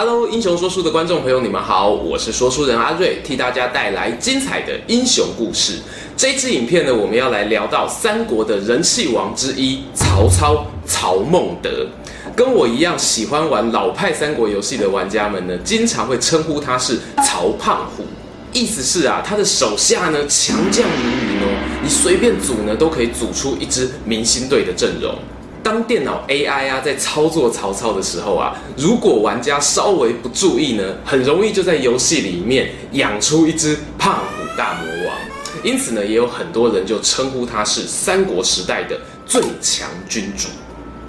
Hello，英雄说书的观众朋友，你们好，我是说书人阿瑞，替大家带来精彩的英雄故事。这支影片呢，我们要来聊到三国的人气王之一曹操曹孟德。跟我一样喜欢玩老派三国游戏的玩家们呢，经常会称呼他是曹胖虎，意思是啊，他的手下呢强将如云哦，你随便组呢都可以组出一支明星队的阵容。当电脑 AI 啊在操作曹操的时候啊，如果玩家稍微不注意呢，很容易就在游戏里面养出一只胖虎大魔王。因此呢，也有很多人就称呼他是三国时代的最强君主。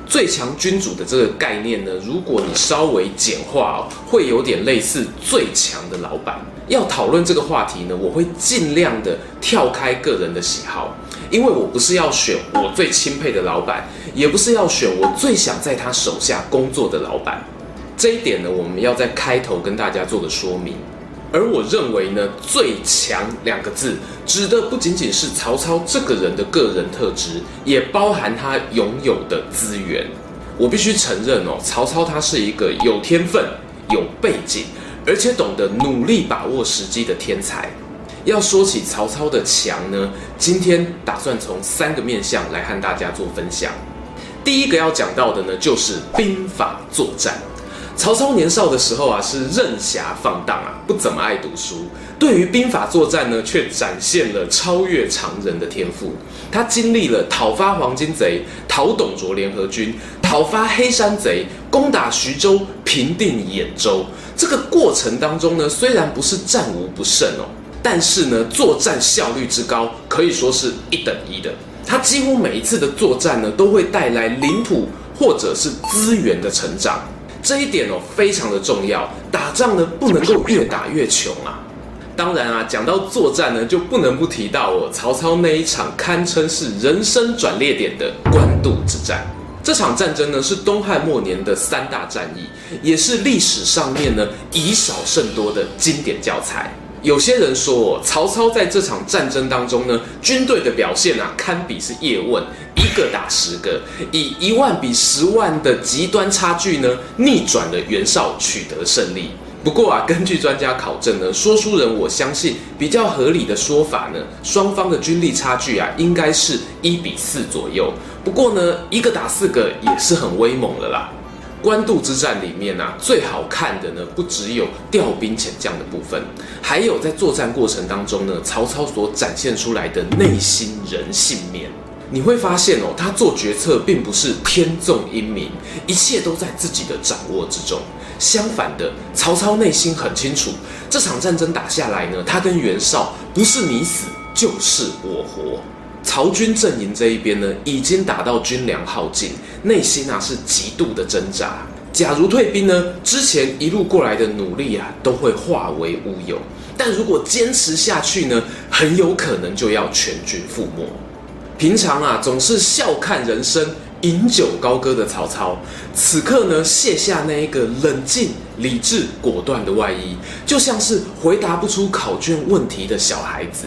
最强君主的这个概念呢，如果你稍微简化哦，会有点类似最强的老板。要讨论这个话题呢，我会尽量的跳开个人的喜好，因为我不是要选我最钦佩的老板，也不是要选我最想在他手下工作的老板。这一点呢，我们要在开头跟大家做个说明。而我认为呢，最强两个字指的不仅仅是曹操这个人的个人特质，也包含他拥有的资源。我必须承认哦，曹操他是一个有天分、有背景，而且懂得努力把握时机的天才。要说起曹操的强呢，今天打算从三个面向来和大家做分享。第一个要讲到的呢，就是兵法作战。曹操年少的时候啊，是任侠放荡啊，不怎么爱读书。对于兵法作战呢，却展现了超越常人的天赋。他经历了讨伐黄巾贼、讨董卓联合军、讨伐黑山贼、攻打徐州、平定兖州。这个过程当中呢，虽然不是战无不胜哦，但是呢，作战效率之高，可以说是一等一的。他几乎每一次的作战呢，都会带来领土或者是资源的成长。这一点哦，非常的重要。打仗呢，不能够越打越穷啊。当然啊，讲到作战呢，就不能不提到哦，曹操那一场堪称是人生转捩点的官渡之战。这场战争呢，是东汉末年的三大战役，也是历史上面呢以少胜多的经典教材。有些人说哦，曹操在这场战争当中呢，军队的表现啊，堪比是叶问，一个打十个，以一万比十万的极端差距呢，逆转了袁绍，取得胜利。不过啊，根据专家考证呢，说书人我相信比较合理的说法呢，双方的军力差距啊，应该是一比四左右。不过呢，一个打四个也是很威猛了啦。官渡之战里面啊，最好看的呢，不只有调兵遣将的部分，还有在作战过程当中呢，曹操所展现出来的内心人性面。你会发现哦，他做决策并不是天纵英明，一切都在自己的掌握之中。相反的，曹操内心很清楚，这场战争打下来呢，他跟袁绍不是你死就是我活。曹军阵营这一边呢，已经打到军粮耗尽，内心啊是极度的挣扎。假如退兵呢，之前一路过来的努力啊，都会化为乌有；但如果坚持下去呢，很有可能就要全军覆没。平常啊，总是笑看人生、饮酒高歌的曹操，此刻呢，卸下那一个冷静、理智、果断的外衣，就像是回答不出考卷问题的小孩子。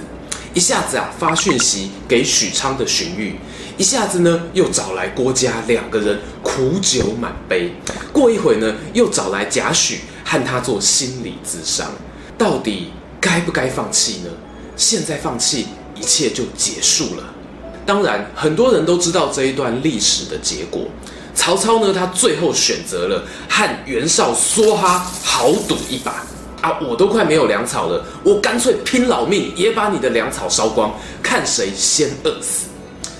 一下子啊发讯息给许昌的荀彧，一下子呢又找来郭嘉两个人苦酒满杯，过一会呢又找来贾诩和他做心理咨商，到底该不该放弃呢？现在放弃一切就结束了。当然很多人都知道这一段历史的结果，曹操呢他最后选择了和袁绍梭哈豪赌一把。啊！我都快没有粮草了，我干脆拼老命也把你的粮草烧光，看谁先饿死。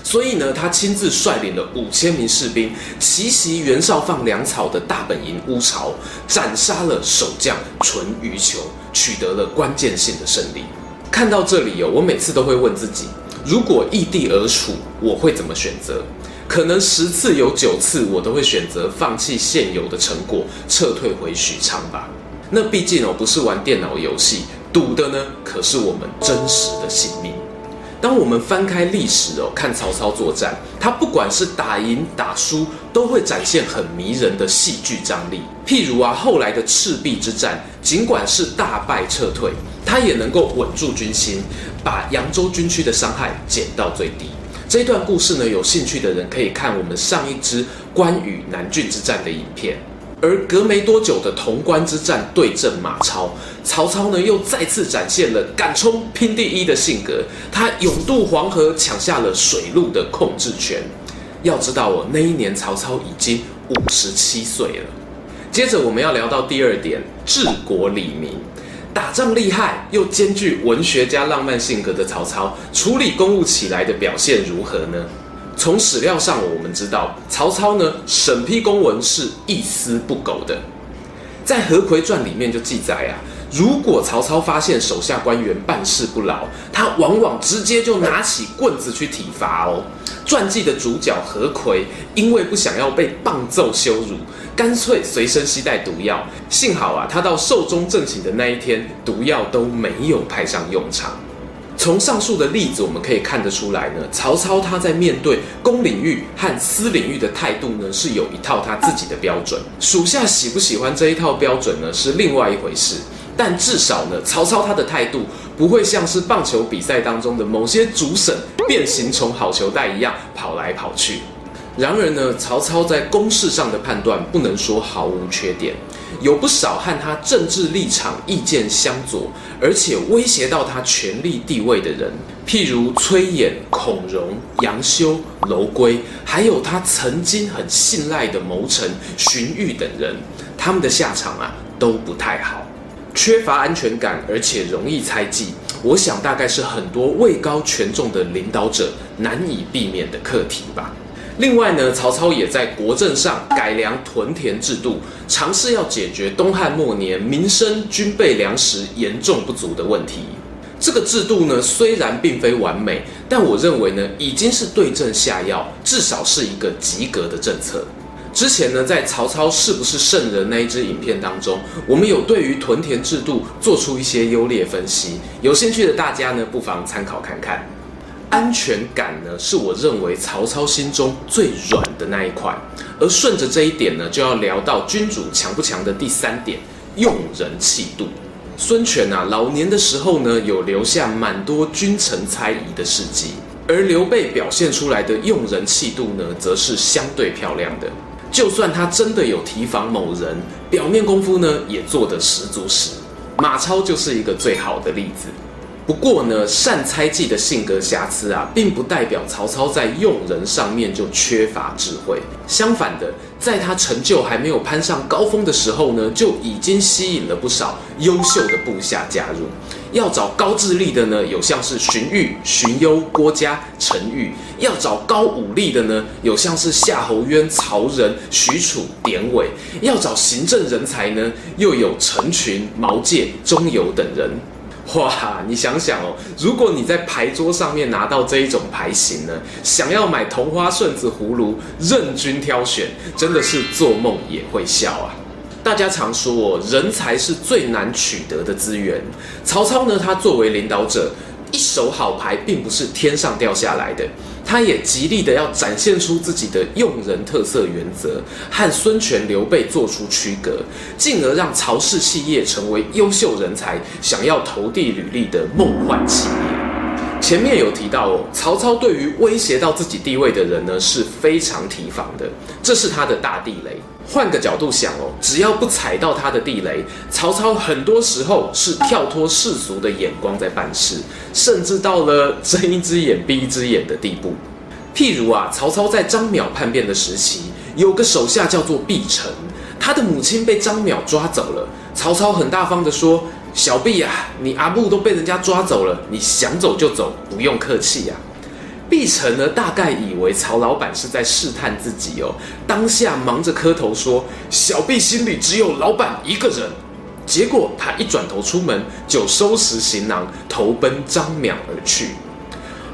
所以呢，他亲自率领了五千名士兵，奇袭袁绍放粮草的大本营乌巢，斩杀了守将淳于琼，取得了关键性的胜利。看到这里哦，我每次都会问自己：如果异地而处，我会怎么选择？可能十次有九次，我都会选择放弃现有的成果，撤退回许昌吧。那毕竟哦，不是玩电脑游戏，赌的呢可是我们真实的性命。当我们翻开历史哦，看曹操作战，他不管是打赢打输，都会展现很迷人的戏剧张力。譬如啊，后来的赤壁之战，尽管是大败撤退，他也能够稳住军心，把扬州军区的伤害减到最低。这一段故事呢，有兴趣的人可以看我们上一支关羽南郡之战的影片。而隔没多久的潼关之战对阵马超，曹操呢又再次展现了敢冲拼第一的性格，他勇渡黄河，抢下了水路的控制权。要知道哦，那一年曹操已经五十七岁了。接着我们要聊到第二点，治国理民，打仗厉害又兼具文学家浪漫性格的曹操，处理公务起来的表现如何呢？从史料上，我们知道曹操呢审批公文是一丝不苟的。在《何魁传》里面就记载啊，如果曹操发现手下官员办事不牢，他往往直接就拿起棍子去体罚哦。传记的主角何魁因为不想要被棒揍羞辱，干脆随身携带毒药。幸好啊，他到寿终正寝的那一天，毒药都没有派上用场。从上述的例子，我们可以看得出来呢，曹操他在面对公领域和私领域的态度呢，是有一套他自己的标准。属下喜不喜欢这一套标准呢，是另外一回事。但至少呢，曹操他的态度不会像是棒球比赛当中的某些主审变形虫好球带一样跑来跑去。然而呢，曹操在公事上的判断不能说毫无缺点。有不少和他政治立场意见相左，而且威胁到他权力地位的人，譬如崔琰、孔融、杨修、楼圭，还有他曾经很信赖的谋臣荀彧等人，他们的下场啊都不太好，缺乏安全感，而且容易猜忌。我想大概是很多位高权重的领导者难以避免的课题吧。另外呢，曹操也在国政上改良屯田制度，尝试要解决东汉末年民生军备粮食严重不足的问题。这个制度呢，虽然并非完美，但我认为呢，已经是对症下药，至少是一个及格的政策。之前呢，在曹操是不是圣人那一支影片当中，我们有对于屯田制度做出一些优劣分析，有兴趣的大家呢，不妨参考看看。安全感呢，是我认为曹操心中最软的那一块。而顺着这一点呢，就要聊到君主强不强的第三点，用人气度。孙权啊，老年的时候呢，有留下蛮多君臣猜疑的事迹，而刘备表现出来的用人气度呢，则是相对漂亮的。就算他真的有提防某人，表面功夫呢，也做得十足十。马超就是一个最好的例子。不过呢，善猜忌的性格瑕疵啊，并不代表曹操在用人上面就缺乏智慧。相反的，在他成就还没有攀上高峰的时候呢，就已经吸引了不少优秀的部下加入。要找高智力的呢，有像是荀彧、荀攸、郭嘉、陈驭；要找高武力的呢，有像是夏侯渊、曹仁、许褚、典韦；要找行政人才呢，又有陈群、毛玠、钟繇等人。哇，你想想哦，如果你在牌桌上面拿到这一种牌型呢，想要买同花顺子葫芦任君挑选，真的是做梦也会笑啊！大家常说哦，人才是最难取得的资源。曹操呢，他作为领导者，一手好牌并不是天上掉下来的。他也极力的要展现出自己的用人特色原则，和孙权、刘备做出区隔，进而让曹氏企业成为优秀人才想要投递履历的梦幻企业。前面有提到哦，曹操对于威胁到自己地位的人呢，是非常提防的，这是他的大地雷。换个角度想哦，只要不踩到他的地雷，曹操很多时候是跳脱世俗的眼光在办事，甚至到了睁一只眼闭一只眼的地步。譬如啊，曹操在张邈叛变的时期，有个手下叫做毕城，他的母亲被张邈抓走了。曹操很大方的说：“小毕啊，你阿布都被人家抓走了，你想走就走，不用客气呀。”毕城呢，大概以为曹老板是在试探自己哦，当下忙着磕头说：“小毕心里只有老板一个人。”结果他一转头出门，就收拾行囊，投奔张邈而去。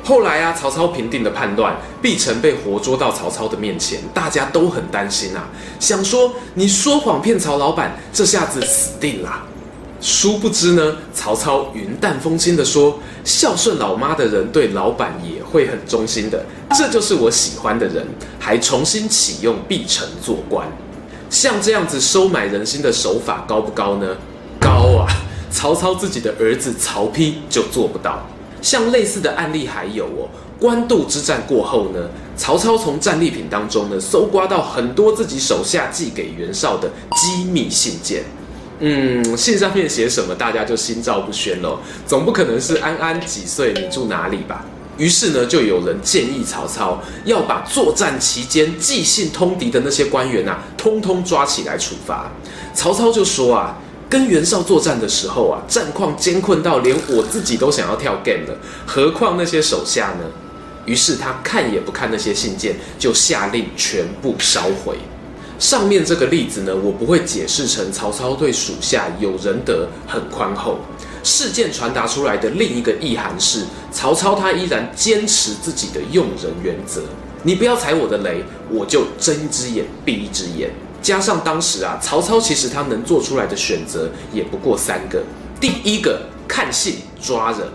后来啊，曹操平定的判断，毕城被活捉到曹操的面前，大家都很担心啊，想说你说谎骗曹老板，这下子死定了。殊不知呢，曹操云淡风轻地说：“孝顺老妈的人对老板也会很忠心的，这就是我喜欢的人。”还重新启用毕城做官。像这样子收买人心的手法高不高呢？高啊！曹操自己的儿子曹丕就做不到。像类似的案例还有哦，官渡之战过后呢，曹操从战利品当中呢搜刮到很多自己手下寄给袁绍的机密信件。嗯，信上面写什么，大家就心照不宣喽。总不可能是安安几岁，你住哪里吧？于是呢，就有人建议曹操要把作战期间寄信通敌的那些官员啊，通通抓起来处罚。曹操就说啊。跟袁绍作战的时候啊，战况艰困到连我自己都想要跳 game 了，何况那些手下呢？于是他看也不看那些信件，就下令全部烧毁。上面这个例子呢，我不会解释成曹操对属下有仁德很宽厚。事件传达出来的另一个意涵是，曹操他依然坚持自己的用人原则。你不要踩我的雷，我就睁一只眼闭一只眼。加上当时啊，曹操其实他能做出来的选择也不过三个：第一个看信抓人；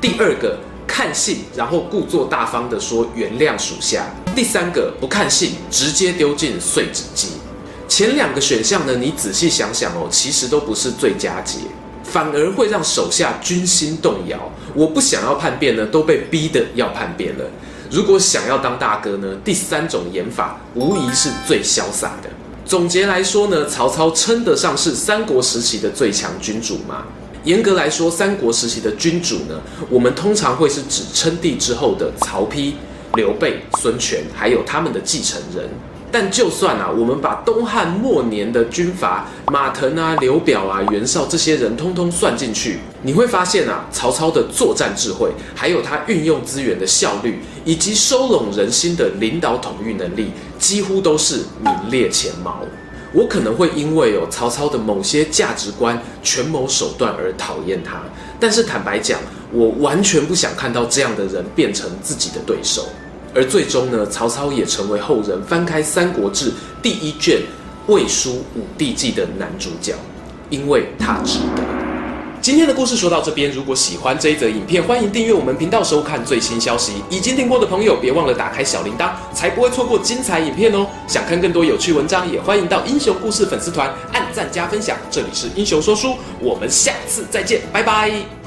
第二个看信然后故作大方的说原谅属下；第三个不看信直接丢进碎纸机。前两个选项呢，你仔细想想哦，其实都不是最佳解，反而会让手下军心动摇。我不想要叛变呢，都被逼得要叛变了。如果想要当大哥呢，第三种演法无疑是最潇洒的。总结来说呢，曹操称得上是三国时期的最强君主吗？严格来说，三国时期的君主呢，我们通常会是指称帝之后的曹丕、刘备、孙权，还有他们的继承人。但就算啊，我们把东汉末年的军阀马腾啊、刘表啊、袁绍这些人通通算进去，你会发现啊，曹操的作战智慧，还有他运用资源的效率，以及收拢人心的领导统御能力，几乎都是名列前茅。我可能会因为有曹操的某些价值观、权谋手段而讨厌他，但是坦白讲，我完全不想看到这样的人变成自己的对手。而最终呢，曹操也成为后人翻开《三国志》第一卷《魏书武帝纪》的男主角，因为他值得。今天的故事说到这边，如果喜欢这一则影片，欢迎订阅我们频道收看最新消息。已经订过的朋友，别忘了打开小铃铛，才不会错过精彩影片哦。想看更多有趣文章，也欢迎到英雄故事粉丝团按赞加分享。这里是英雄说书，我们下次再见，拜拜。